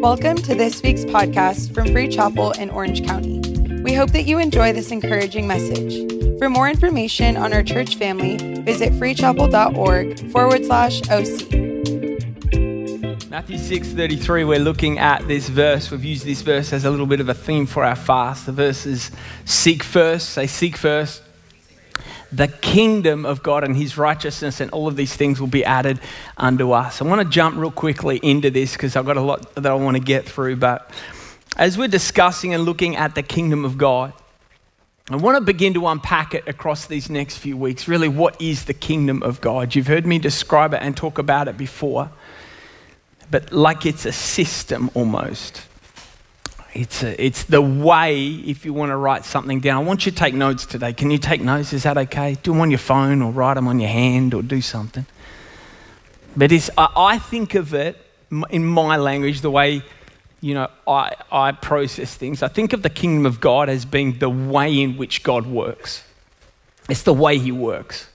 Welcome to this week's podcast from Free Chapel in Orange County. We hope that you enjoy this encouraging message. For more information on our church family, visit freechapel.org forward slash OC. Matthew 6:33 we're looking at this verse. We've used this verse as a little bit of a theme for our fast. The verse is seek first, say seek first the kingdom of God and his righteousness, and all of these things will be added unto us. I want to jump real quickly into this because I've got a lot that I want to get through. But as we're discussing and looking at the kingdom of God, I want to begin to unpack it across these next few weeks. Really, what is the kingdom of God? You've heard me describe it and talk about it before, but like it's a system almost. It's, a, it's the way, if you want to write something down. I want you to take notes today. Can you take notes? Is that okay? Do them on your phone or write them on your hand or do something. But it's, I, I think of it in my language, the way you know, I, I process things. I think of the kingdom of God as being the way in which God works. It's the way He works.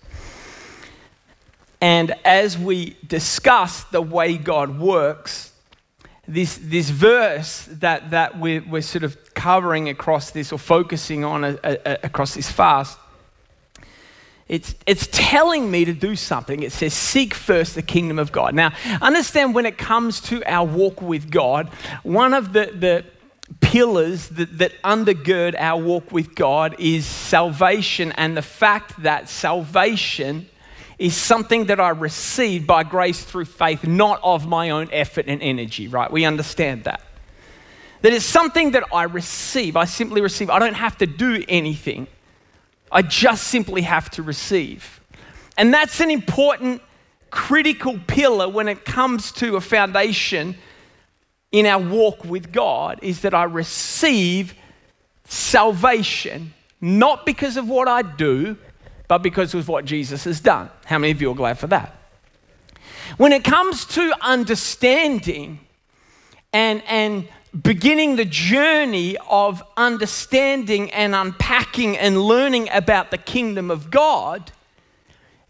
And as we discuss the way God works, this, this verse that, that we're, we're sort of covering across this or focusing on a, a, across this fast, it's, it's telling me to do something. It says, Seek first the kingdom of God. Now, understand when it comes to our walk with God, one of the, the pillars that, that undergird our walk with God is salvation and the fact that salvation is something that I receive by grace through faith, not of my own effort and energy, right? We understand that. That it's something that I receive. I simply receive. I don't have to do anything. I just simply have to receive. And that's an important, critical pillar when it comes to a foundation in our walk with God is that I receive salvation, not because of what I do, but because of what Jesus has done. How many of you are glad for that? When it comes to understanding and, and beginning the journey of understanding and unpacking and learning about the kingdom of God,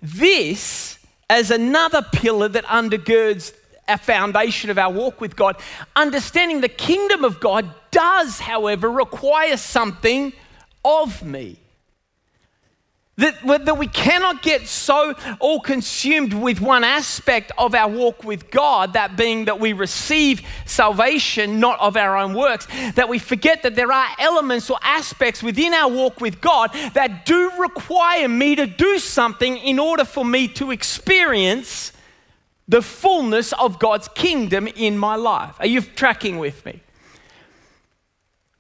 this, as another pillar that undergirds a foundation of our walk with God, understanding the kingdom of God does, however, require something of me. That, that we cannot get so all consumed with one aspect of our walk with God, that being that we receive salvation not of our own works, that we forget that there are elements or aspects within our walk with God that do require me to do something in order for me to experience the fullness of God's kingdom in my life. Are you tracking with me?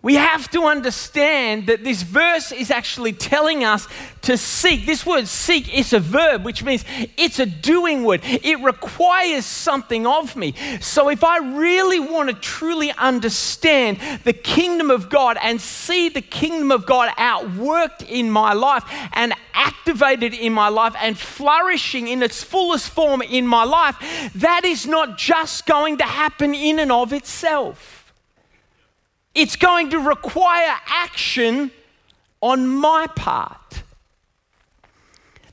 We have to understand that this verse is actually telling us to seek. This word seek is a verb, which means it's a doing word. It requires something of me. So, if I really want to truly understand the kingdom of God and see the kingdom of God outworked in my life and activated in my life and flourishing in its fullest form in my life, that is not just going to happen in and of itself. It's going to require action on my part.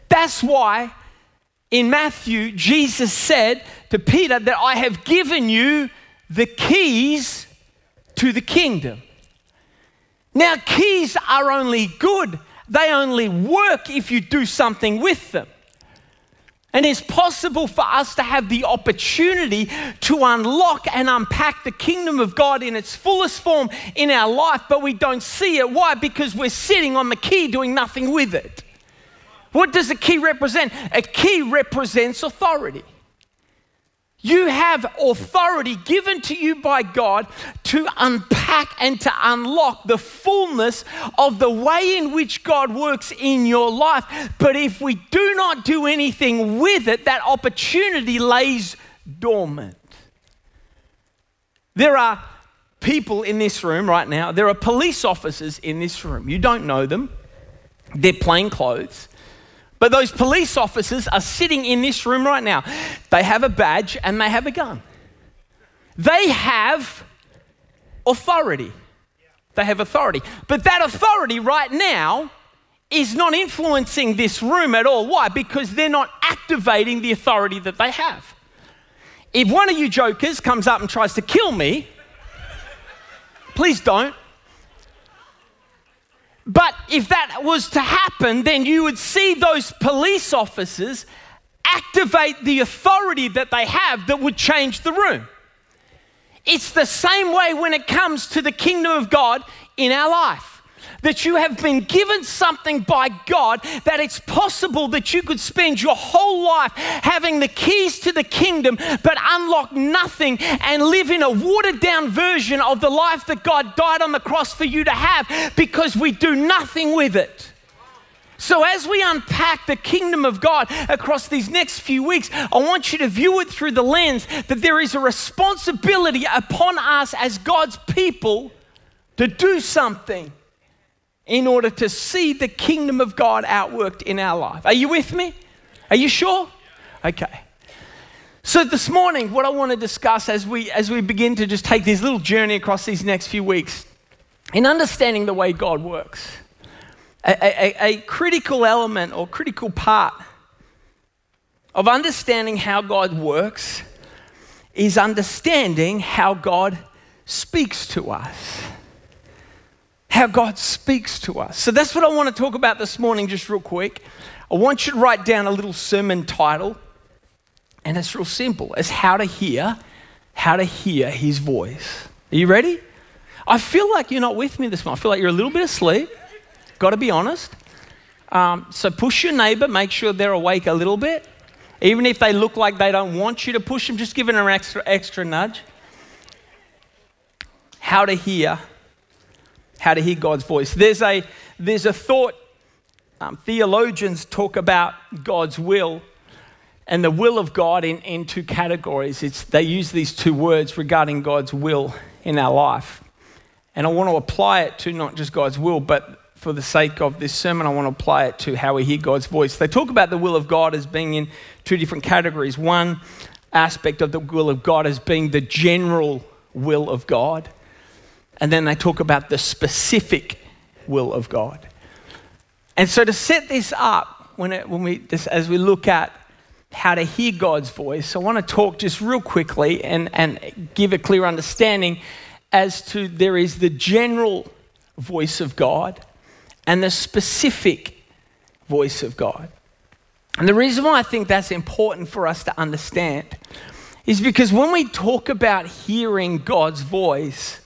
That's why in Matthew, Jesus said to Peter that I have given you the keys to the kingdom. Now, keys are only good, they only work if you do something with them. And it's possible for us to have the opportunity to unlock and unpack the kingdom of God in its fullest form in our life, but we don't see it. Why? Because we're sitting on the key doing nothing with it. What does a key represent? A key represents authority. You have authority given to you by God to unpack and to unlock the fullness of the way in which God works in your life. But if we do not do anything with it, that opportunity lays dormant. There are people in this room right now, there are police officers in this room. You don't know them, they're plain clothes. But those police officers are sitting in this room right now. They have a badge and they have a gun. They have authority. They have authority. But that authority right now is not influencing this room at all. Why? Because they're not activating the authority that they have. If one of you jokers comes up and tries to kill me, Please don't. But if that was to happen, then you would see those police officers activate the authority that they have that would change the room. It's the same way when it comes to the kingdom of God in our life that you have been given something by God, that it's possible that you could spend your whole life having the keys to the kingdom, but unlock nothing and live in a watered down version of the life that God died on the cross for you to have because we do nothing with it. So, as we unpack the kingdom of God across these next few weeks, I want you to view it through the lens that there is a responsibility upon us as God's people to do something in order to see the kingdom of God outworked in our life. Are you with me? Are you sure? Okay. So this morning, what I want to discuss as we as we begin to just take this little journey across these next few weeks in understanding the way God works, a, a, a critical element or critical part of understanding how God works is understanding how God speaks to us how God speaks to us. So that's what I want to talk about this morning, just real quick. I want you to write down a little sermon title, and it's real simple. It's how to hear, how to hear His voice. Are you ready? I feel like you're not with me this morning. I feel like you're a little bit asleep. Got to be honest. Um, so push your neighbor, make sure they're awake a little bit. Even if they look like they don't want you to push them, just give them an extra, extra nudge. How to hear how to hear God's voice. There's a, there's a thought, um, theologians talk about God's will and the will of God in, in two categories. It's, they use these two words regarding God's will in our life. And I want to apply it to not just God's will, but for the sake of this sermon, I want to apply it to how we hear God's voice. They talk about the will of God as being in two different categories. One aspect of the will of God as being the general will of God and then they talk about the specific will of God. And so to set this up, when, it, when we, as we look at how to hear God's voice, I want to talk just real quickly and, and give a clear understanding as to there is the general voice of God and the specific voice of God. And the reason why I think that's important for us to understand is because when we talk about hearing God's voice,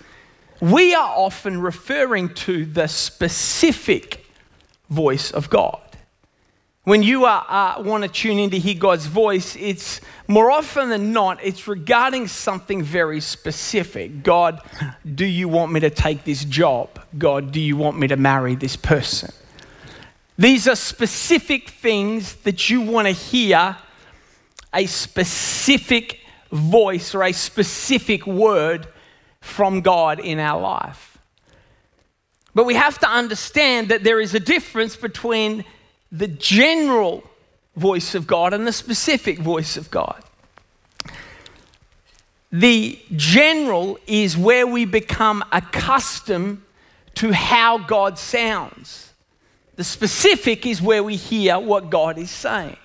we are often referring to the specific voice of God. When you are, uh, want to tune in to hear God's voice, it's more often than not, it's regarding something very specific. God, do you want me to take this job? God, do you want me to marry this person? These are specific things that you want to hear a specific voice or a specific word from God in our life. But we have to understand that there is a difference between the general voice of God and the specific voice of God. The general is where we become accustomed to how God sounds. The specific is where we hear what God is saying.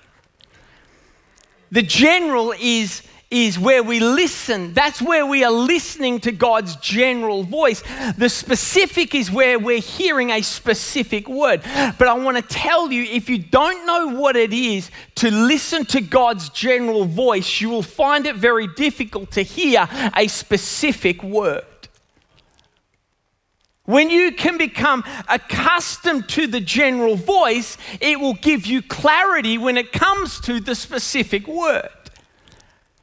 The general is is where we listen. That's where we are listening to God's general voice. The specific is where we're hearing a specific word. But I want to tell you if you don't know what it is to listen to God's general voice, you will find it very difficult to hear a specific word. When you can become accustomed to the general voice, it will give you clarity when it comes to the specific word.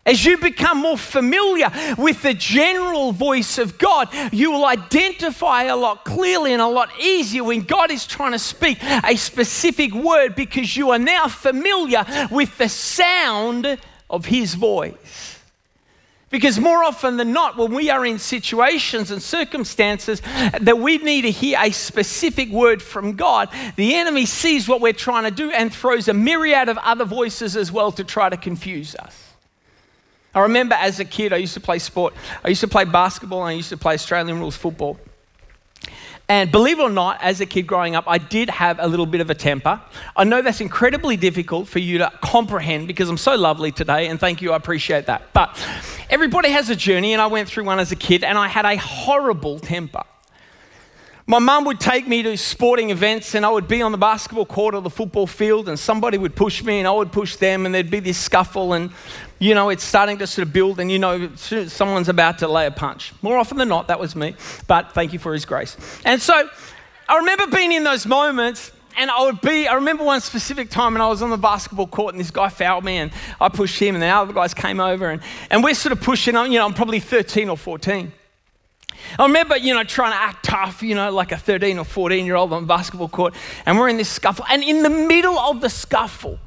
As you become more familiar with the general voice of God, you will identify a lot clearly and a lot easier when God is trying to speak a specific word because you are now familiar with the sound of His voice. Because more often than not, when we are in situations and circumstances that we need to hear a specific word from God, the enemy sees what we're trying to do and throws a myriad of other voices as well to try to confuse us. I remember as a kid, I used to play sport. I used to play basketball and I used to play Australian rules football. And believe it or not, as a kid growing up, I did have a little bit of a temper. I know that's incredibly difficult for you to comprehend because I'm so lovely today, and thank you, I appreciate that. But everybody has a journey, and I went through one as a kid, and I had a horrible temper. My mum would take me to sporting events, and I would be on the basketball court or the football field, and somebody would push me, and I would push them, and there'd be this scuffle, and you know, it's starting to sort of build, and you know, someone's about to lay a punch. More often than not, that was me, but thank you for his grace. And so I remember being in those moments, and I would be, I remember one specific time and I was on the basketball court and this guy fouled me and I pushed him and the other guys came over and, and we're sort of pushing on, you know, I'm probably 13 or 14. I remember, you know, trying to act tough, you know, like a 13 or 14 year old on the basketball court, and we're in this scuffle. And in the middle of the scuffle,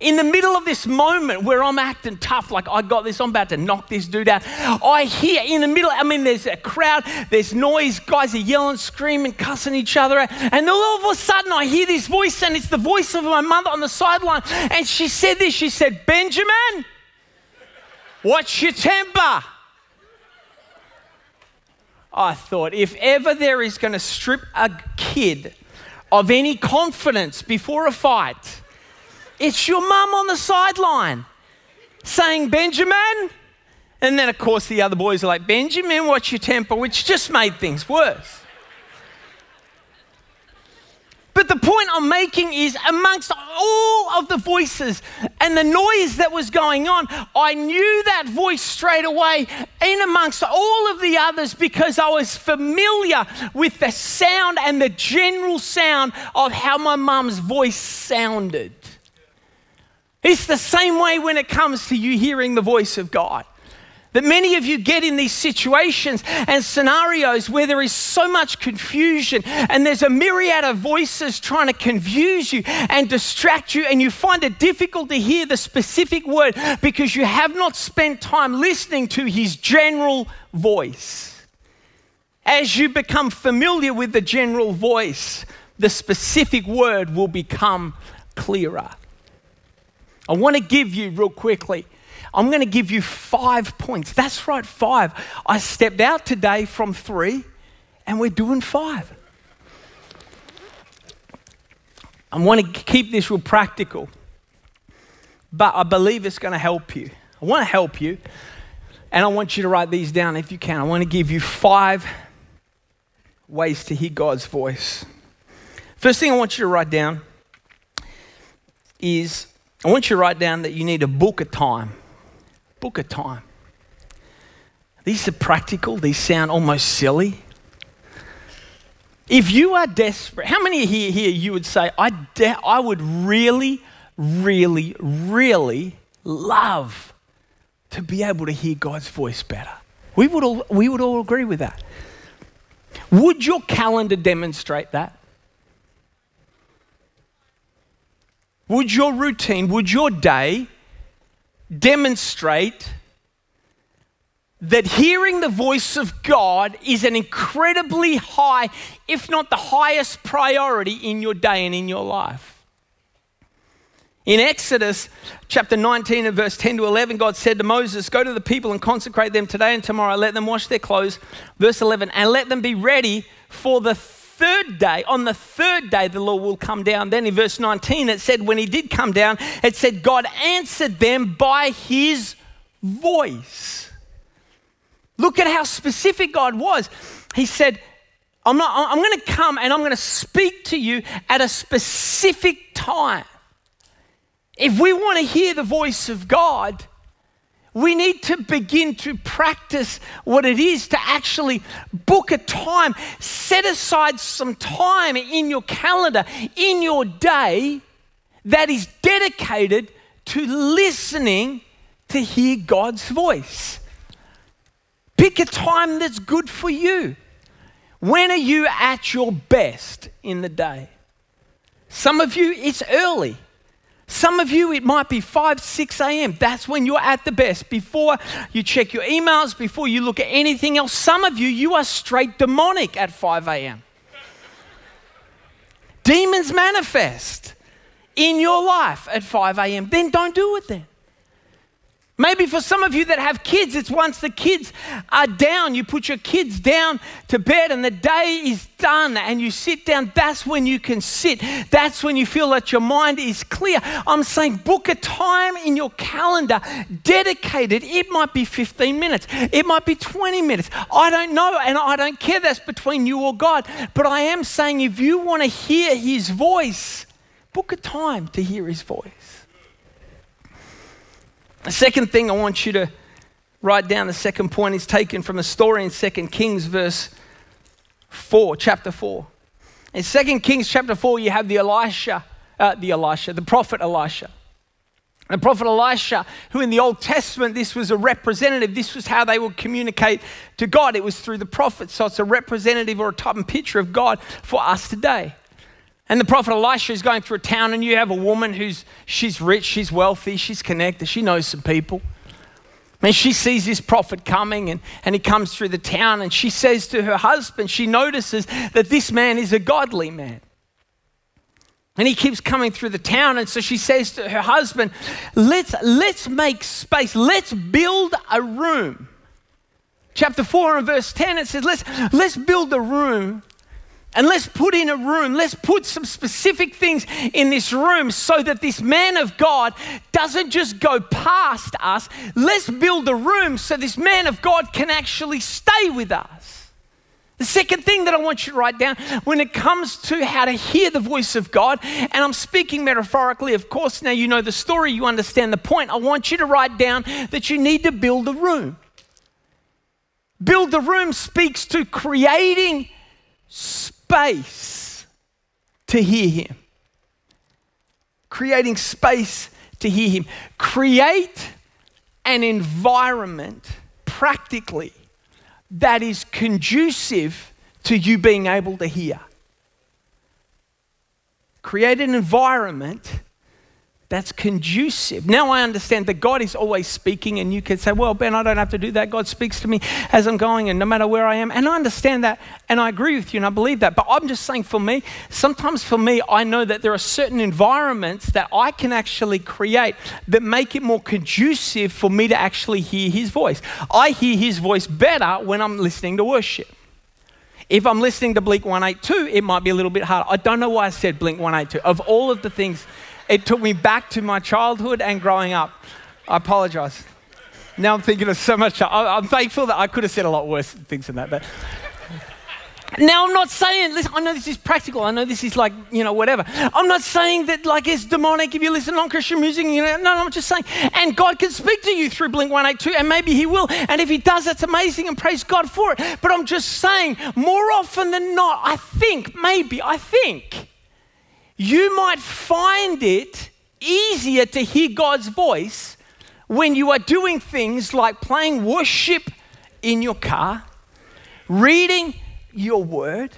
in the middle of this moment where I'm acting tough, like I got this, I'm about to knock this dude out, I hear in the middle, I mean, there's a crowd, there's noise, guys are yelling, screaming, cussing each other out. And all of a sudden, I hear this voice, and it's the voice of my mother on the sideline. And she said this She said, Benjamin, watch your temper? I thought, if ever there is going to strip a kid of any confidence before a fight, it's your mum on the sideline saying, Benjamin. And then, of course, the other boys are like, Benjamin, what's your temper? Which just made things worse. But the point I'm making is, amongst all of the voices and the noise that was going on, I knew that voice straight away in amongst all of the others because I was familiar with the sound and the general sound of how my mum's voice sounded. It's the same way when it comes to you hearing the voice of God. That many of you get in these situations and scenarios where there is so much confusion and there's a myriad of voices trying to confuse you and distract you, and you find it difficult to hear the specific word because you have not spent time listening to his general voice. As you become familiar with the general voice, the specific word will become clearer. I want to give you, real quickly, I'm going to give you five points. That's right, five. I stepped out today from three, and we're doing five. I want to keep this real practical, but I believe it's going to help you. I want to help you, and I want you to write these down if you can. I want to give you five ways to hear God's voice. First thing I want you to write down is I want you to write down that you need to book a time book a time. These are practical, these sound almost silly. If you are desperate, how many here, here you would say, I, de- I would really, really, really love to be able to hear God's voice better? We would all, we would all agree with that. Would your calendar demonstrate that? Would your routine, would your day demonstrate that hearing the voice of God is an incredibly high, if not the highest priority in your day and in your life. In Exodus chapter 19 and verse 10 to 11, God said to Moses, Go to the people and consecrate them today and tomorrow. Let them wash their clothes. Verse 11, and let them be ready for the third day, on the third day, the Lord will come down. Then in verse 19, it said, when he did come down, it said, God answered them by his voice. Look at how specific God was. He said, I'm, not, I'm going to come and I'm going to speak to you at a specific time. If we want to hear the voice of God, we need to begin to practice what it is to actually book a time, set aside some time in your calendar, in your day that is dedicated to listening to hear God's voice. Pick a time that's good for you. When are you at your best in the day? Some of you, it's early. Some of you, it might be 5, 6 a.m. That's when you're at the best. Before you check your emails, before you look at anything else. Some of you, you are straight demonic at 5 a.m. Demons manifest in your life at 5 a.m. Then don't do it then. Maybe for some of you that have kids, it's once the kids are down, you put your kids down to bed and the day is done and you sit down. That's when you can sit. That's when you feel that your mind is clear. I'm saying book a time in your calendar, dedicated. It might be 15 minutes, it might be 20 minutes. I don't know and I don't care. That's between you or God. But I am saying if you want to hear His voice, book a time to hear His voice. The second thing I want you to write down, the second point is taken from a story in 2 Kings, verse 4, chapter 4. In 2 Kings, chapter 4, you have the Elisha, uh, the Elisha, the prophet Elisha. The prophet Elisha, who in the Old Testament, this was a representative, this was how they would communicate to God. It was through the prophet. So it's a representative or a type and picture of God for us today. And the prophet Elisha is going through a town, and you have a woman who's she's rich, she's wealthy, she's connected, she knows some people. And she sees this prophet coming, and, and he comes through the town, and she says to her husband, she notices that this man is a godly man. And he keeps coming through the town, and so she says to her husband, Let's, let's make space, let's build a room. Chapter 4 and verse 10, it says, Let's, let's build a room and let's put in a room, let's put some specific things in this room so that this man of God doesn't just go past us. Let's build a room so this man of God can actually stay with us. The second thing that I want you to write down when it comes to how to hear the voice of God, and I'm speaking metaphorically, of course, now you know the story, you understand the point. I want you to write down that you need to build a room. Build the room speaks to creating space to hear Him. Creating space to hear Him. Create an environment practically that is conducive to you being able to hear. Create an environment that's conducive. Now I understand that God is always speaking, and you can say, Well, Ben, I don't have to do that. God speaks to me as I'm going, and no matter where I am. And I understand that, and I agree with you, and I believe that. But I'm just saying for me, sometimes for me, I know that there are certain environments that I can actually create that make it more conducive for me to actually hear His voice. I hear His voice better when I'm listening to worship. If I'm listening to Blink 182, it might be a little bit harder. I don't know why I said Blink 182. Of all of the things, it took me back to my childhood and growing up. I apologize. Now I'm thinking of so much. I'm thankful that I could have said a lot worse things than that. But now I'm not saying, listen, I know this is practical. I know this is like, you know, whatever. I'm not saying that like it's demonic if you listen to non-Christian music. You know, no, I'm just saying, and God can speak to you through Blink 182, and maybe He will. And if He does, that's amazing, and praise God for it. But I'm just saying, more often than not, I think, maybe, I think you might find it easier to hear God's voice when you are doing things like playing worship in your car, reading your word,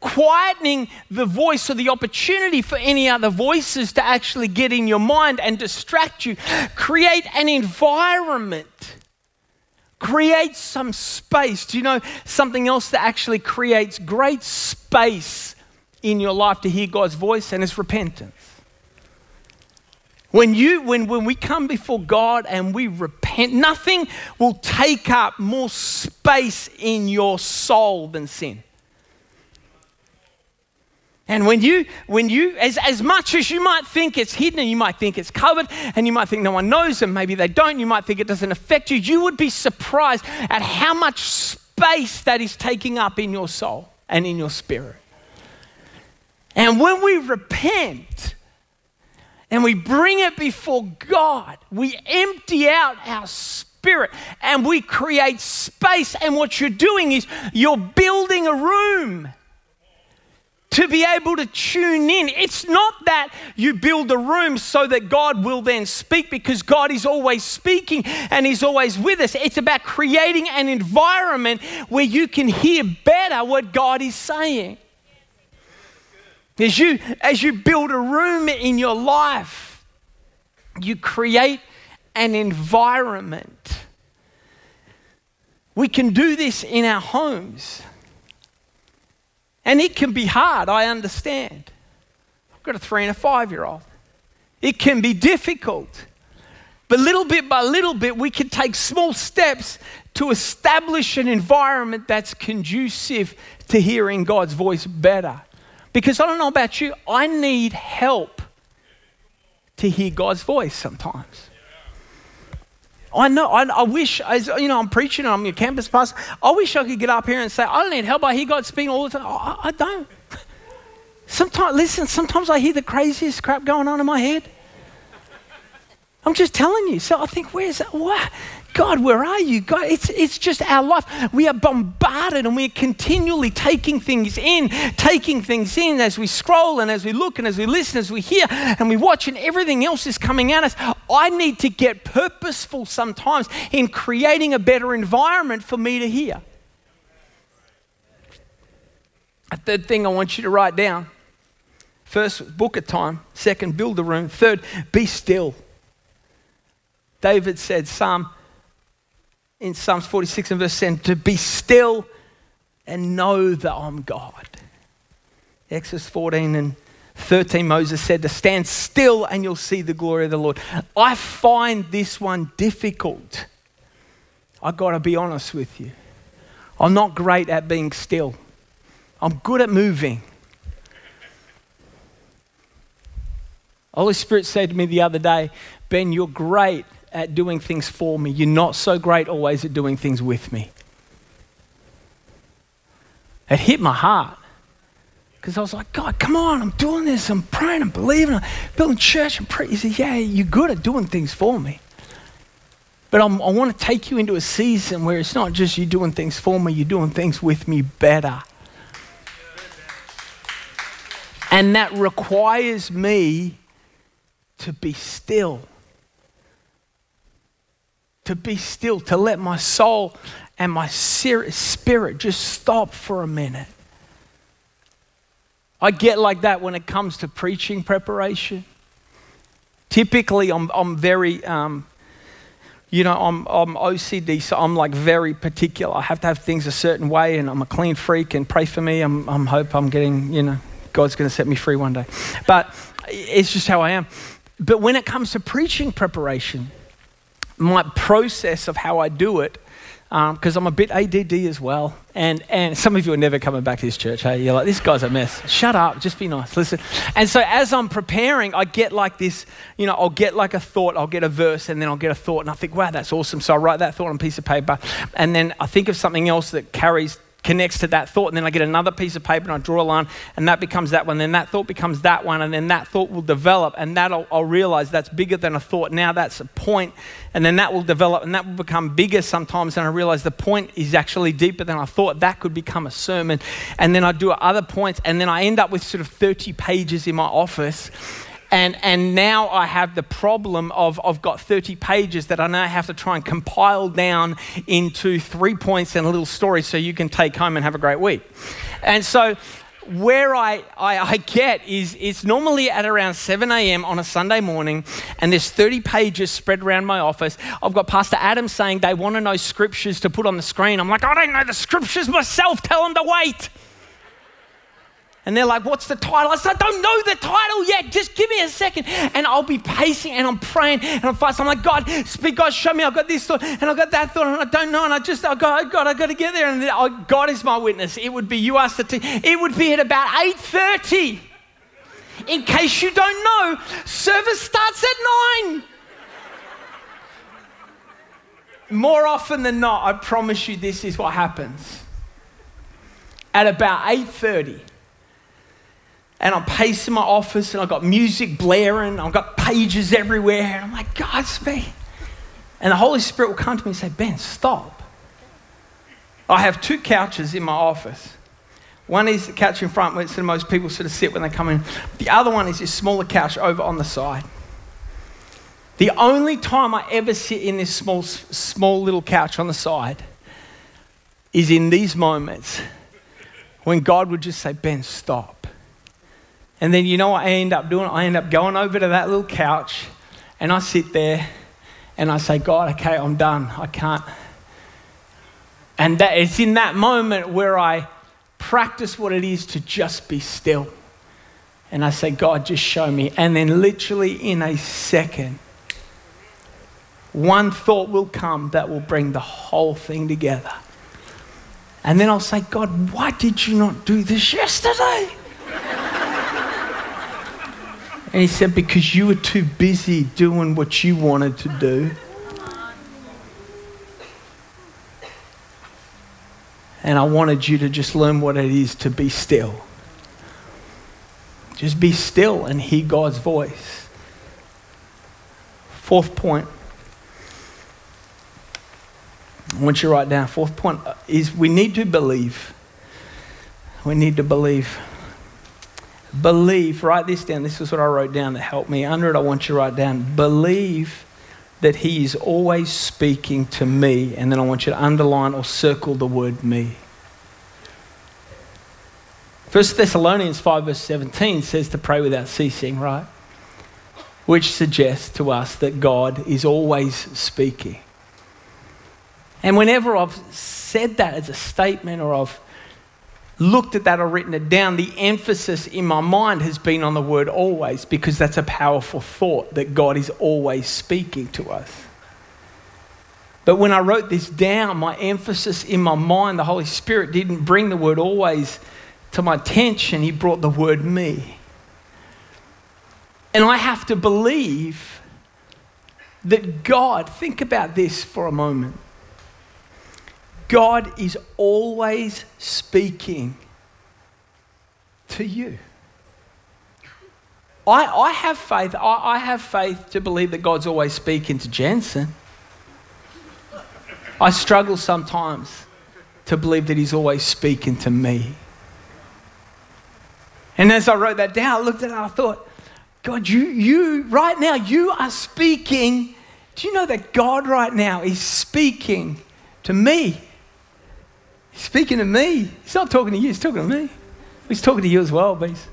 quietening the voice or the opportunity for any other voices to actually get in your mind and distract you. Create an environment. Create some space. Do you know something else that actually creates great space in your life to hear God's voice, and it's repentance. When, you, when, when we come before God and we repent, nothing will take up more space in your soul than sin. And when you, when you, as, as much as you might think it's hidden and you might think it's covered and you might think no one knows and maybe they don't, you might think it doesn't affect you, you would be surprised at how much space that is taking up in your soul and in your spirit. And when we repent and we bring it before God, we empty out our spirit and we create space. And what you're doing is you're building a room to be able to tune in. It's not that you build a room so that God will then speak because God is always speaking and He's always with us. It's about creating an environment where you can hear better what God is saying. As you, as you build a room in your life, you create an environment. We can do this in our homes. And it can be hard, I understand. I've got a three and a five year old. It can be difficult. But little bit by little bit, we can take small steps to establish an environment that's conducive to hearing God's voice better. Because I don't know about you, I need help to hear God's voice sometimes. I know, I, I wish, as you know, I'm preaching I'm your campus pastor. I wish I could get up here and say, I don't need help. I hear God speaking all the time. I, I don't. Sometimes, listen, sometimes I hear the craziest crap going on in my head. I'm just telling you. So I think, where's that? What? God, where are you? God, it's, it's just our life. We are bombarded and we're continually taking things in, taking things in as we scroll and as we look and as we listen, as we hear and we watch, and everything else is coming at us. I need to get purposeful sometimes in creating a better environment for me to hear. A third thing I want you to write down first, book a time. Second, build a room. Third, be still. David said, Psalm in Psalms 46 and verse 10 to be still and know that I'm God. Exodus 14 and 13, Moses said to stand still and you'll see the glory of the Lord. I find this one difficult. I've got to be honest with you. I'm not great at being still, I'm good at moving. Holy Spirit said to me the other day, Ben, you're great at doing things for me. You're not so great always at doing things with me. It hit my heart because I was like, God, come on, I'm doing this, I'm praying, I'm believing, I'm building church and praying. He said, Yeah, you're good at doing things for me. But I'm, i want to take you into a season where it's not just you doing things for me, you're doing things with me better. And that requires me to be still to be still, to let my soul and my spirit just stop for a minute. I get like that when it comes to preaching preparation. Typically, I'm, I'm very, um, you know, I'm, I'm OCD, so I'm like very particular. I have to have things a certain way, and I'm a clean freak. And pray for me. I'm, I'm hope I'm getting, you know, God's going to set me free one day. But it's just how I am. But when it comes to preaching preparation, my process of how I do it, because um, I'm a bit ADD as well. And, and some of you are never coming back to this church, hey? You're like, this guy's a mess. Shut up, just be nice, listen. And so as I'm preparing, I get like this, you know, I'll get like a thought, I'll get a verse, and then I'll get a thought, and I think, wow, that's awesome. So I write that thought on a piece of paper, and then I think of something else that carries connects to that thought. And then I get another piece of paper and I draw a line, and that becomes that one. Then that thought becomes that one, and then that thought will develop, and that I'll, realize that's bigger than a thought. Now that's a point, and then that will develop, and that will become bigger sometimes. And I realize the point is actually deeper than I thought. That could become a sermon. And then I do other points, and then I end up with sort of 30 pages in my office and, and now I have the problem of I've got 30 pages that I now have to try and compile down into three points and a little story so you can take home and have a great week. And so where I, I, I, get is it's normally at around 7 a.m. on a Sunday morning, and there's 30 pages spread around my office. I've got Pastor Adam saying they want to know scriptures to put on the screen. I'm like, I don't know the scriptures myself, tell them to wait. And they're like, What's the title? I said, I don't know the title yet. Just give me a second. And I'll be pacing and I'm praying and I'm fasting. I'm like, God, speak, God, show me. I've got this thought and I've got that thought and I don't know. And I just, oh God, God, I've got to get there. And oh, God is my witness. It would be, you asked it to, it would be at about 8.30. In case you don't know, service starts at 9. More often than not, I promise you this is what happens. At about 8.30, and I'm pacing my office and I've got music blaring, I've got pages everywhere, and I'm like, God's me. And the Holy Spirit will come to me and say, Ben, stop. I have two couches in my office. One is the couch in front where most people sort of sit when they come in. The other one is this smaller couch over on the side. The only time I ever sit in this small, small little couch on the side is in these moments when God would just say, Ben, stop. And then you know what I end up doing? I end up going over to that little couch and I sit there and I say, God, okay, I'm done. I can't. And that, it's in that moment where I practice what it is to just be still. And I say, God, just show me. And then, literally in a second, one thought will come that will bring the whole thing together. And then I'll say, God, why did you not do this yesterday? And he said, Because you were too busy doing what you wanted to do. And I wanted you to just learn what it is to be still. Just be still and hear God's voice. Fourth point. I want you to write down. Fourth point is we need to believe. We need to believe. Believe, write this down. This is what I wrote down that helped me. Under it, I want you to write down. Believe that He is always speaking to me. And then I want you to underline or circle the word me. 1 Thessalonians 5, verse 17 says to pray without ceasing, right? Which suggests to us that God is always speaking. And whenever I've said that as a statement or I've looked at that or written it down, the emphasis in my mind has been on the word always because that's a powerful thought that God is always speaking to us. But when I wrote this down, my emphasis in my mind, the Holy Spirit didn't bring the word always to my attention, He brought the word me. And I have to believe that God, think about this for a moment. God is always speaking to you. I, I have faith. I, I have faith to believe that God's always speaking to Jensen. I struggle sometimes to believe that He's always speaking to me. And as I wrote that down, I looked at it and I thought, God, you, you, right now, you are speaking. Do you know that God right now is speaking to me? He's speaking to me. He's not talking to you, he's talking to me. He's talking to you as well, but he's,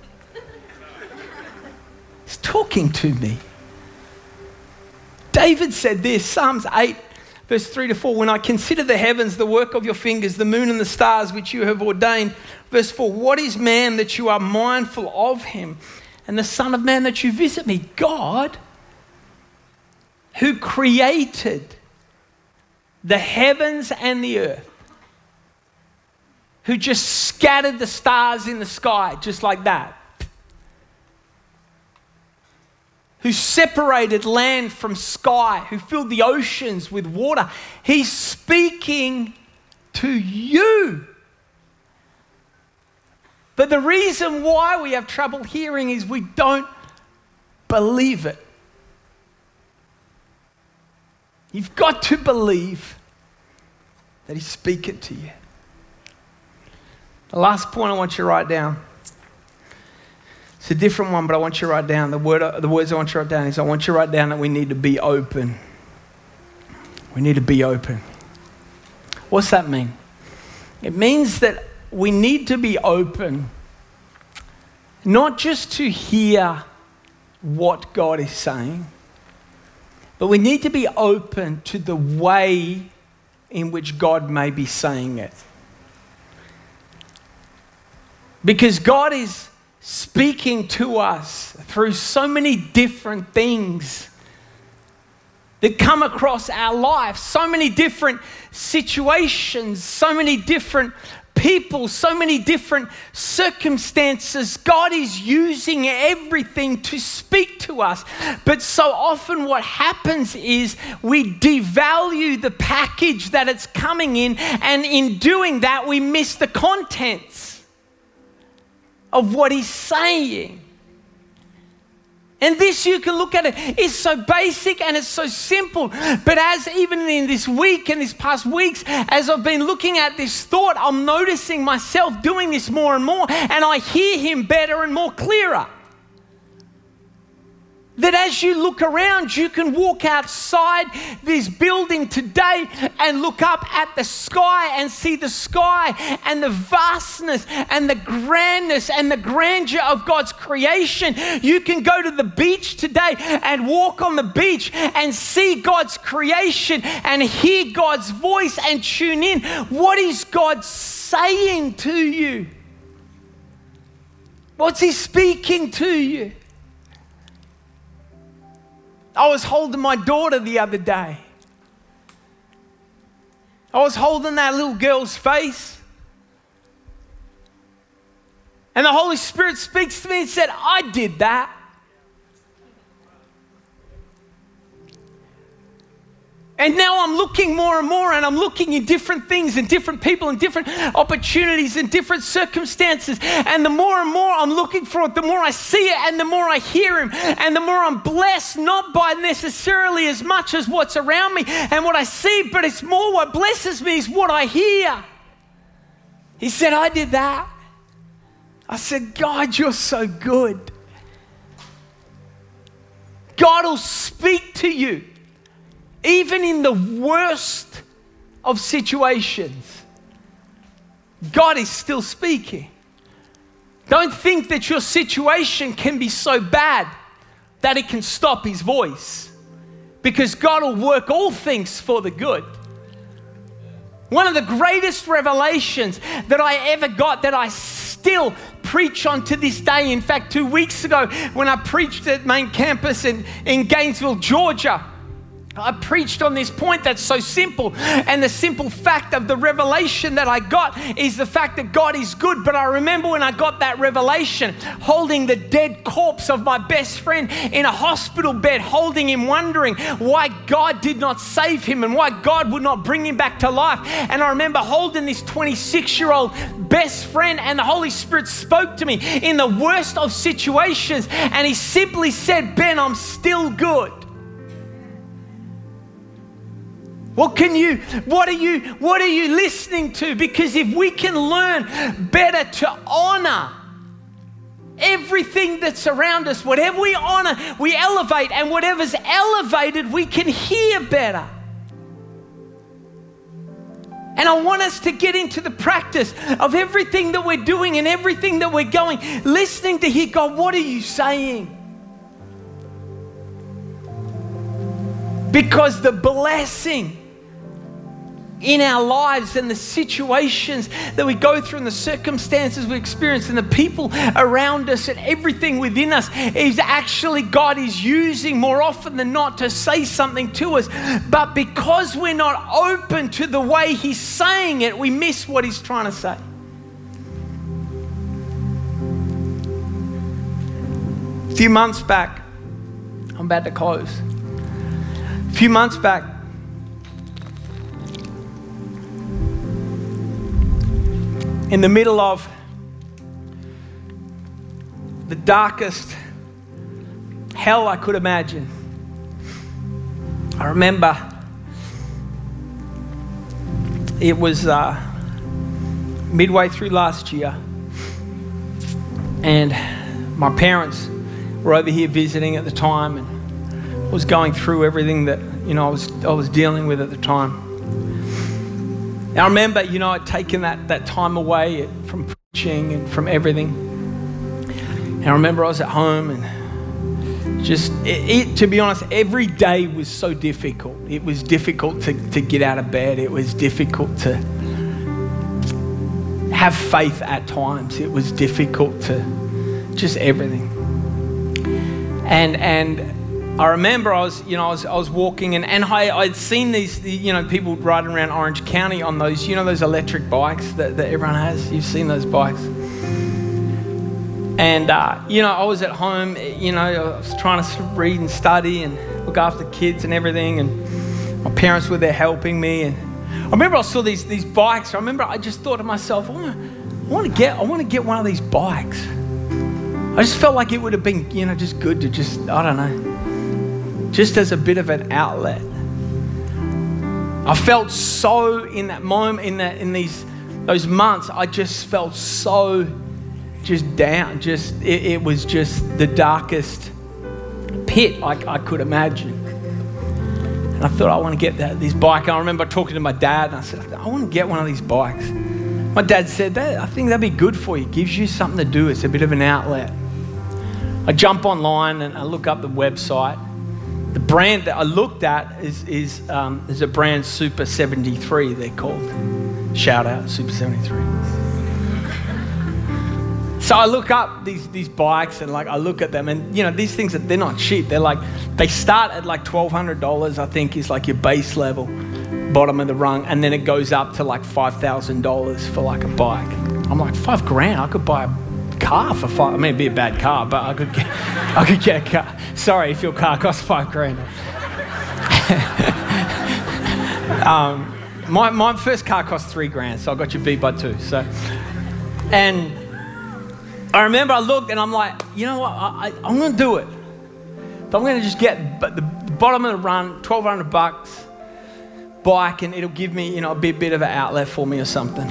he's talking to me. David said this, Psalms 8, verse 3 to 4 When I consider the heavens, the work of your fingers, the moon and the stars which you have ordained. Verse 4 What is man that you are mindful of him, and the Son of Man that you visit me? God, who created the heavens and the earth who just scattered the stars in the sky just like that. Who separated land from sky, who filled the oceans with water. He's speaking to you. But the reason why we have trouble hearing is we don't believe it. You've got to believe that He's speaking to you. The last point I want you to write down. It's a different one, but I want you to write down. The, word, the words I want you to write down is I want you to write down that we need to be open. We need to be open. What's that mean? It means that we need to be open, not just to hear what God is saying, but we need to be open to the way in which God may be saying it. Because God is speaking to us through so many different things that come across our life, so many different situations, so many different people, so many different circumstances. God is using everything to speak to us. But so often, what happens is we devalue the package that it's coming in, and in doing that, we miss the contents of what he's saying. And this, you can look at it, is so basic and it's so simple. But as even in this week and these past weeks, as I've been looking at this thought, I'm noticing myself doing this more and more, and I hear him better and more clearer. That as you look around, you can walk outside this building today and look up at the sky and see the sky and the vastness and the grandness and the grandeur of God's creation. You can go to the beach today and walk on the beach and see God's creation and hear God's voice and tune in. What is God saying to you? What's He speaking to you? I was holding my daughter the other day. I was holding that little girl's face. And the Holy Spirit speaks to me and said, I did that. And now I'm looking more and more, and I'm looking in different things and different people and different opportunities and different circumstances. And the more and more I'm looking for it, the more I see it and the more I hear Him, and the more I'm blessed, not by necessarily as much as what's around me and what I see, but it's more what blesses me is what I hear. He said, I did that. I said, God, you're so good. God will speak to you even in the worst of situations, God is still speaking. Don't think that your situation can be so bad that it can stop His voice, because God will work all things for the good. One of the greatest revelations that I ever got that I still preach on to this day. In fact, two weeks ago, when I preached at main campus in, in Gainesville, Georgia, I preached on this point that's so simple. And the simple fact of the revelation that I got is the fact that God is good. But I remember when I got that revelation, holding the dead corpse of my best friend in a hospital bed, holding him, wondering why God did not save him and why God would not bring him back to life. And I remember holding this 26 year old best friend, and the Holy Spirit spoke to me in the worst of situations. And He simply said, Ben, I'm still good. What can you, what are you, what are you listening to? Because if we can learn better to honor everything that's around us, whatever we honor, we elevate, and whatever's elevated, we can hear better. And I want us to get into the practice of everything that we're doing and everything that we're going, listening to hear God, what are you saying? Because the blessing in our lives and the situations that we go through and the circumstances we experience and the people around us and everything within us is actually God is using more often than not to say something to us. But because we're not open to the way He's saying it, we miss what He's trying to say. A few months back, I'm about to close. A few months back, in the middle of the darkest hell I could imagine. I remember it was uh, midway through last year, and my parents were over here visiting at the time and was going through everything that you know I was I was dealing with at the time. And I remember, you know, I'd taken that, that time away from preaching and from everything. And I remember I was at home and just, it, it, to be honest, every day was so difficult. It was difficult to, to get out of bed, it was difficult to have faith at times, it was difficult to just everything. And, and I remember I was, you know, I was, I was walking and, and I, I'd seen these, you know, people riding around Orange County on those, you know, those electric bikes that, that everyone has. You've seen those bikes. And, uh, you know, I was at home, you know, I was trying to read and study and look after kids and everything. And my parents were there helping me. And I remember I saw these, these bikes. I remember I just thought to myself, I want to, I want to get, I want to get one of these bikes. I just felt like it would have been, you know, just good to just, I don't know, just as a bit of an outlet. I felt so in that moment, in that in these those months, I just felt so just down. Just it, it was just the darkest pit I, I could imagine. And I thought I want to get that this bike. I remember talking to my dad, and I said, I want to get one of these bikes. My dad said, that, I think that'd be good for you. It gives you something to do. It's a bit of an outlet. I jump online and I look up the website the brand that I looked at is, is, um, is a brand Super 73, they're called. Shout out, Super 73. So I look up these, these bikes and like I look at them and you know these things that they're not cheap. They're like they start at like twelve hundred dollars. I think is like your base level. bottom of the rung, and then it goes up to like $5,000 for like a bike. I'm like, five grand? I could buy a car for five. I mean, it'd be a bad car, but I could get, I could get a car. Sorry if your car costs five grand. um, my, my first car cost three grand, so I got you beat by two. So, and I remember I looked and I'm like, you know what? I, am going to do it. I'm going to just get the bottom of the run, 1200 bucks bike, and it'll give me, you know, a bit, bit of an outlet for me or something.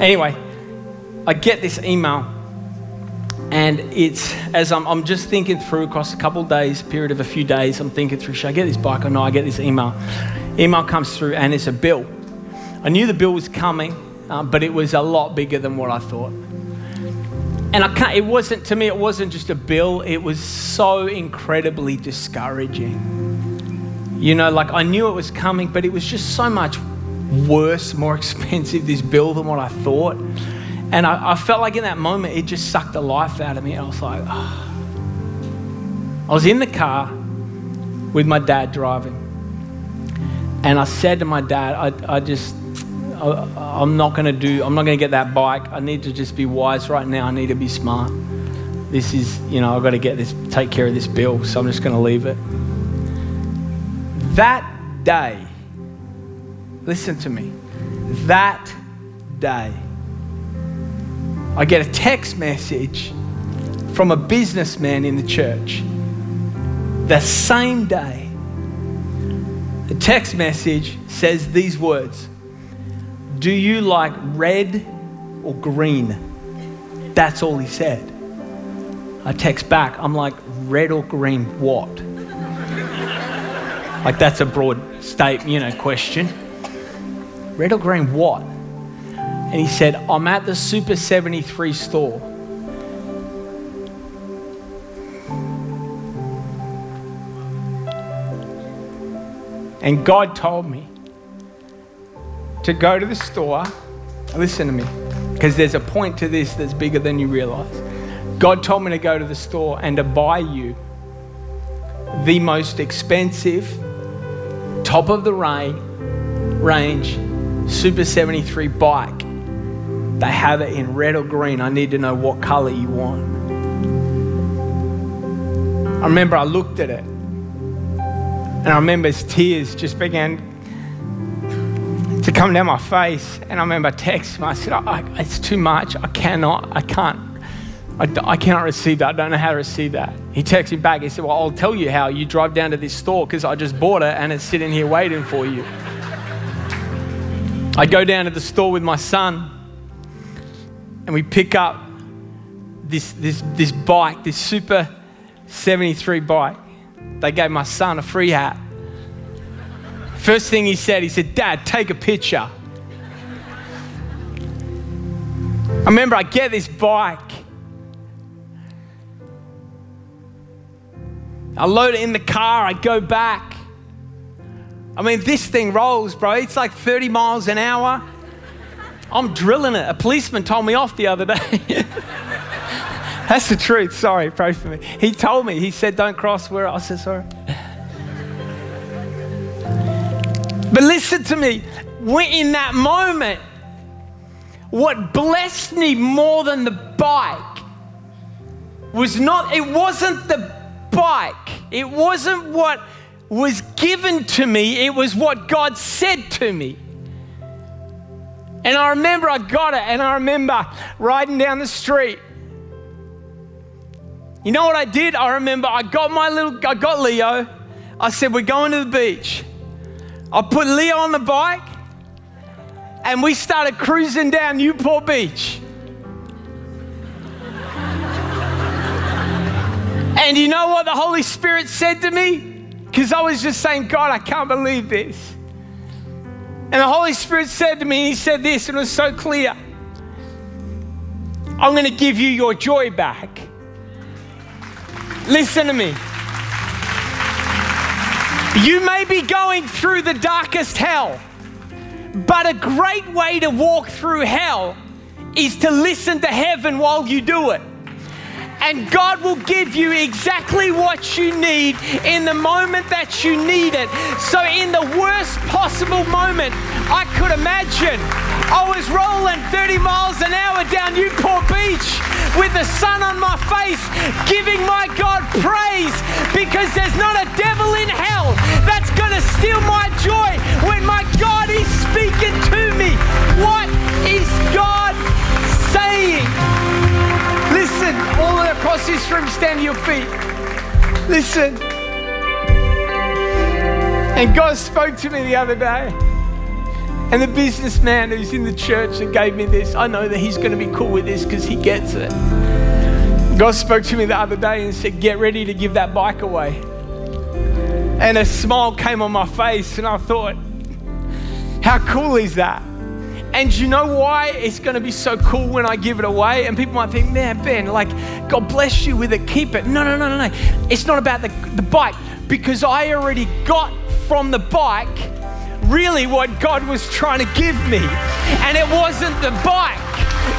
Anyway, I get this email, and it's as I'm, I'm just thinking through across a couple days, period of a few days, I'm thinking through, should I get this bike or no? I get this email. Email comes through, and it's a bill. I knew the bill was coming, um, but it was a lot bigger than what I thought. And I can't, it wasn't, to me, it wasn't just a bill, it was so incredibly discouraging. You know, like I knew it was coming, but it was just so much worse, more expensive, this bill than what I thought. And I, I felt like in that moment, it just sucked the life out of me. I was like, oh. I was in the car with my dad driving. And I said to my dad, I, I just, I, am not going to do, I'm not going to get that bike. I need to just be wise right now. I need to be smart. This is, you know, I've got to get this, take care of this bill, so I'm just going to leave it. That day, listen to me, that day, I get a text message from a businessman in the church. The same day, the text message says these words do you like red or green? That's all he said. I text back, I'm like, red or green what? like, that's a broad state, you know, question. Red or green what? And he said, I'm at the Super 73 store. And God told me to go to the store. Listen to me, because there's a point to this that's bigger than you realize. God told me to go to the store and to buy you the most expensive, top of the range, Super 73 bike. They have it in red or green. I need to know what color you want. I remember I looked at it and I remember as tears just began to come down my face. And I remember texting him, I said, I, It's too much. I cannot, I can't, I, I cannot receive that. I don't know how to receive that. He texted me back. He said, Well, I'll tell you how. You drive down to this store because I just bought it and it's sitting here waiting for you. I go down to the store with my son and we pick up this, this, this bike, this Super 73 bike. They gave my son a free hat. First thing he said, he said, Dad, take a picture. I remember I get this bike. I load it in the car, I go back. I mean, this thing rolls, bro. It's like 30 miles an hour. I'm drilling it. A policeman told me off the other day. That's the truth. Sorry, pray for me. He told me, he said, don't cross where I said, sorry. But listen to me, in that moment, what blessed me more than the bike was not, it wasn't the bike, it wasn't what was given to me, it was what God said to me. And I remember I got it, and I remember riding down the street. You know what I did? I remember I got my little, I got Leo. I said, We're going to the beach. I put Leo on the bike and we started cruising down Newport Beach. and you know what the Holy Spirit said to me? Because I was just saying, God, I can't believe this. And the Holy Spirit said to me, He said this, and it was so clear I'm going to give you your joy back. Listen to me. You may be going through the darkest hell, but a great way to walk through hell is to listen to heaven while you do it. And God will give you exactly what you need in the moment that you need it. So, in the worst possible moment I could imagine, I was rolling 30 miles an hour down Newport Beach with the sun on my face, giving my God praise because there's not a devil in hell that's going to steal my joy when my God is speaking to me. What is God all across this room, stand to your feet. Listen. And God spoke to me the other day. And the businessman who's in the church that gave me this, I know that he's going to be cool with this because he gets it. God spoke to me the other day and said, Get ready to give that bike away. And a smile came on my face, and I thought, How cool is that? And you know why it's going to be so cool when I give it away? And people might think, man, Ben, like, God bless you with it, keep it. No, no, no, no, no. It's not about the, the bike because I already got from the bike really what God was trying to give me. And it wasn't the bike.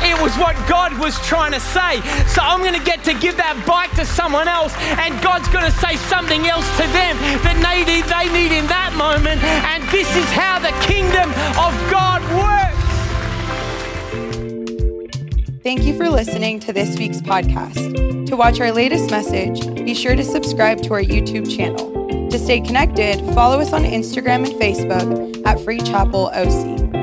It was what God was trying to say. So I'm going to get to give that bike to someone else, and God's going to say something else to them that they need, they need in that moment. And this is how the kingdom of God works. Thank you for listening to this week's podcast. To watch our latest message, be sure to subscribe to our YouTube channel. To stay connected, follow us on Instagram and Facebook at Free Chapel OC.